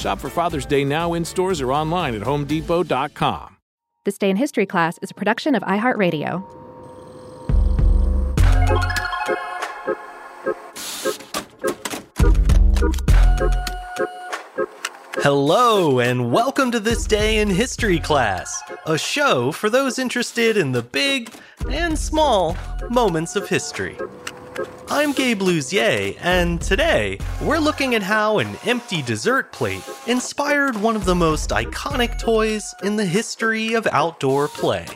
Shop for Father's Day now in stores or online at homedepot.com. This Day in History class is a production of iHeartRadio. Hello, and welcome to This Day in History class, a show for those interested in the big and small moments of history. I'm Gabe Luzier, and today we're looking at how an empty dessert plate inspired one of the most iconic toys in the history of outdoor play.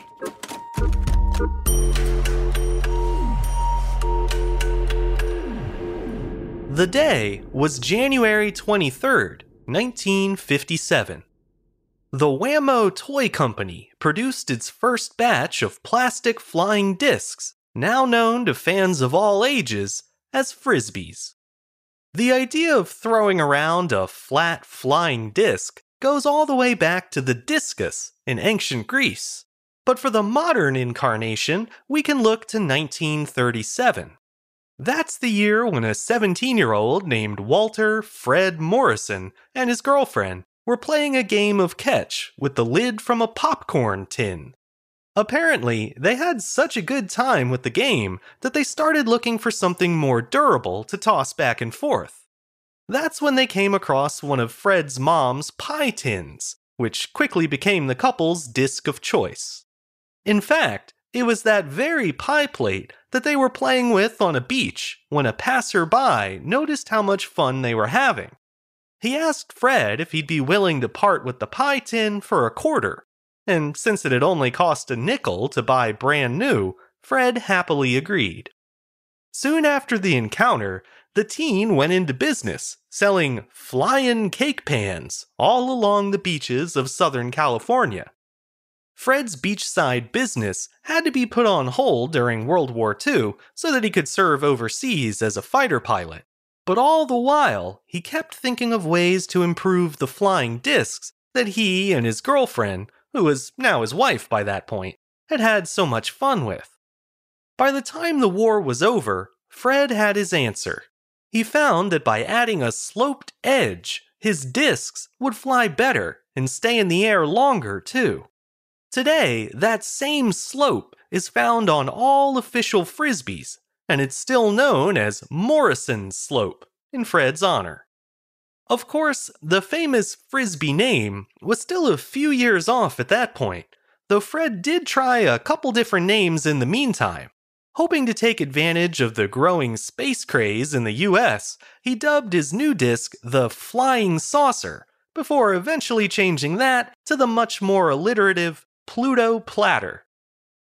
The day was January 23rd, 1957. The Wham-O Toy Company produced its first batch of plastic flying discs, now known to fans of all ages as frisbees. The idea of throwing around a flat flying disc goes all the way back to the discus in ancient Greece. But for the modern incarnation, we can look to 1937. That's the year when a 17 year old named Walter Fred Morrison and his girlfriend were playing a game of catch with the lid from a popcorn tin. Apparently, they had such a good time with the game that they started looking for something more durable to toss back and forth. That's when they came across one of Fred's mom's pie tins, which quickly became the couple's disc of choice. In fact, it was that very pie plate that they were playing with on a beach when a passerby noticed how much fun they were having. He asked Fred if he'd be willing to part with the pie tin for a quarter, and since it had only cost a nickel to buy brand new, Fred happily agreed. Soon after the encounter, the teen went into business, selling flying cake pans all along the beaches of Southern California. Fred's beachside business had to be put on hold during World War II so that he could serve overseas as a fighter pilot. But all the while, he kept thinking of ways to improve the flying discs that he and his girlfriend, who was now his wife by that point, had had so much fun with. By the time the war was over, Fred had his answer. He found that by adding a sloped edge, his discs would fly better and stay in the air longer, too. Today, that same slope is found on all official frisbees, and it's still known as Morrison's Slope in Fred's honor. Of course, the famous frisbee name was still a few years off at that point, though Fred did try a couple different names in the meantime. Hoping to take advantage of the growing space craze in the US, he dubbed his new disc the Flying Saucer, before eventually changing that to the much more alliterative Pluto Platter.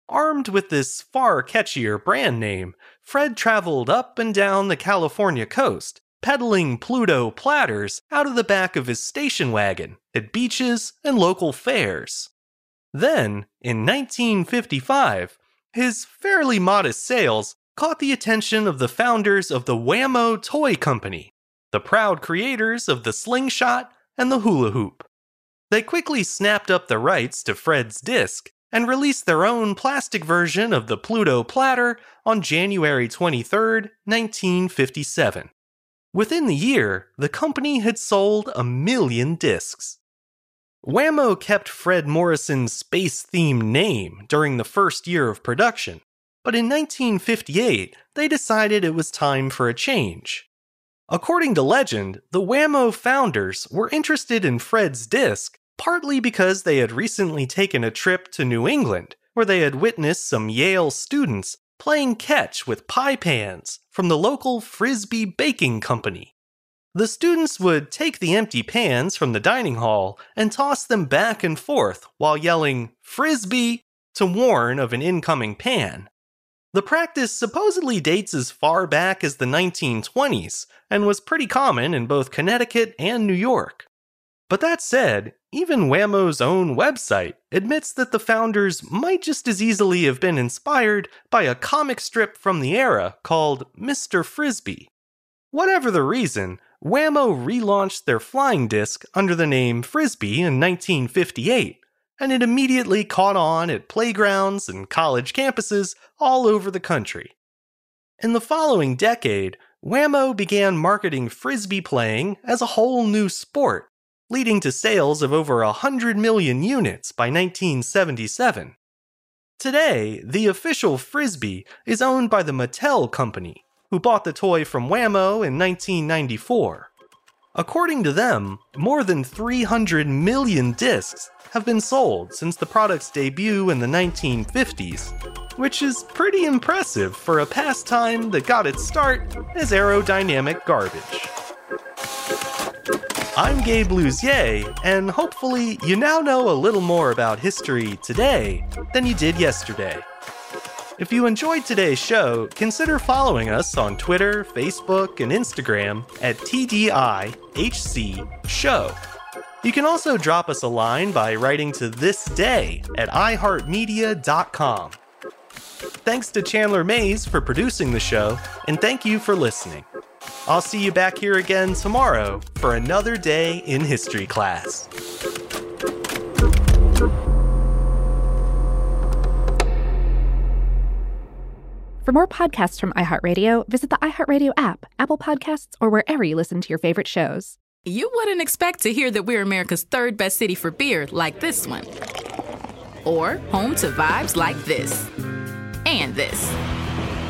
Armed with this far catchier brand name, Fred traveled up and down the California coast, peddling Pluto platters out of the back of his station wagon at beaches and local fairs. Then, in 1955, his fairly modest sales caught the attention of the founders of the Wham-O Toy Company, the proud creators of the slingshot and the hula hoop. They quickly snapped up the rights to Fred's disc and released their own plastic version of the Pluto platter on January 23, 1957. Within the year, the company had sold a million discs. Wham-O kept Fred Morrison's space themed name during the first year of production, but in 1958 they decided it was time for a change. According to legend, the Wham-O founders were interested in Fred's disc partly because they had recently taken a trip to New England, where they had witnessed some Yale students playing catch with pie pans from the local Frisbee Baking Company. The students would take the empty pans from the dining hall and toss them back and forth while yelling, Frisbee, to warn of an incoming pan. The practice supposedly dates as far back as the 1920s and was pretty common in both Connecticut and New York. But that said, even Wham-O's own website admits that the founders might just as easily have been inspired by a comic strip from the era called Mr. Frisbee. Whatever the reason, Wham-O relaunched their flying disc under the name Frisbee in 1958, and it immediately caught on at playgrounds and college campuses all over the country. In the following decade, Wham-O began marketing frisbee playing as a whole new sport, leading to sales of over 100 million units by 1977. Today, the official frisbee is owned by the Mattel Company, who bought the toy from Wham-O in 1994. According to them, more than 300 million discs have been sold since the product's debut in the 1950s, which is pretty impressive for a pastime that got its start as aerodynamic garbage. I'm Gabe Luzier, and hopefully you now know a little more about history today than you did yesterday. If you enjoyed today's show, consider following us on Twitter, Facebook, and Instagram at TDIHC Show. You can also drop us a line by writing to this day at iHeartMedia.com. Thanks to Chandler Mays for producing the show, and thank you for listening. I'll see you back here again tomorrow for another day in history class. For more podcasts from iHeartRadio, visit the iHeartRadio app, Apple Podcasts, or wherever you listen to your favorite shows. You wouldn't expect to hear that we're America's third best city for beer like this one, or home to vibes like this and this.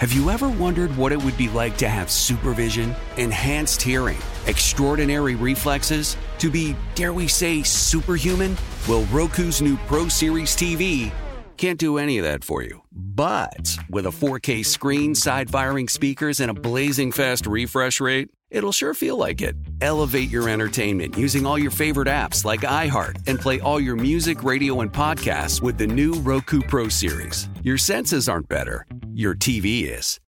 Have you ever wondered what it would be like to have supervision, enhanced hearing, extraordinary reflexes, to be, dare we say, superhuman? Well, Roku's new Pro Series TV can't do any of that for you. But with a 4K screen, side firing speakers, and a blazing fast refresh rate, it'll sure feel like it. Elevate your entertainment using all your favorite apps like iHeart and play all your music, radio, and podcasts with the new Roku Pro Series. Your senses aren't better, your TV is.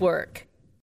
work.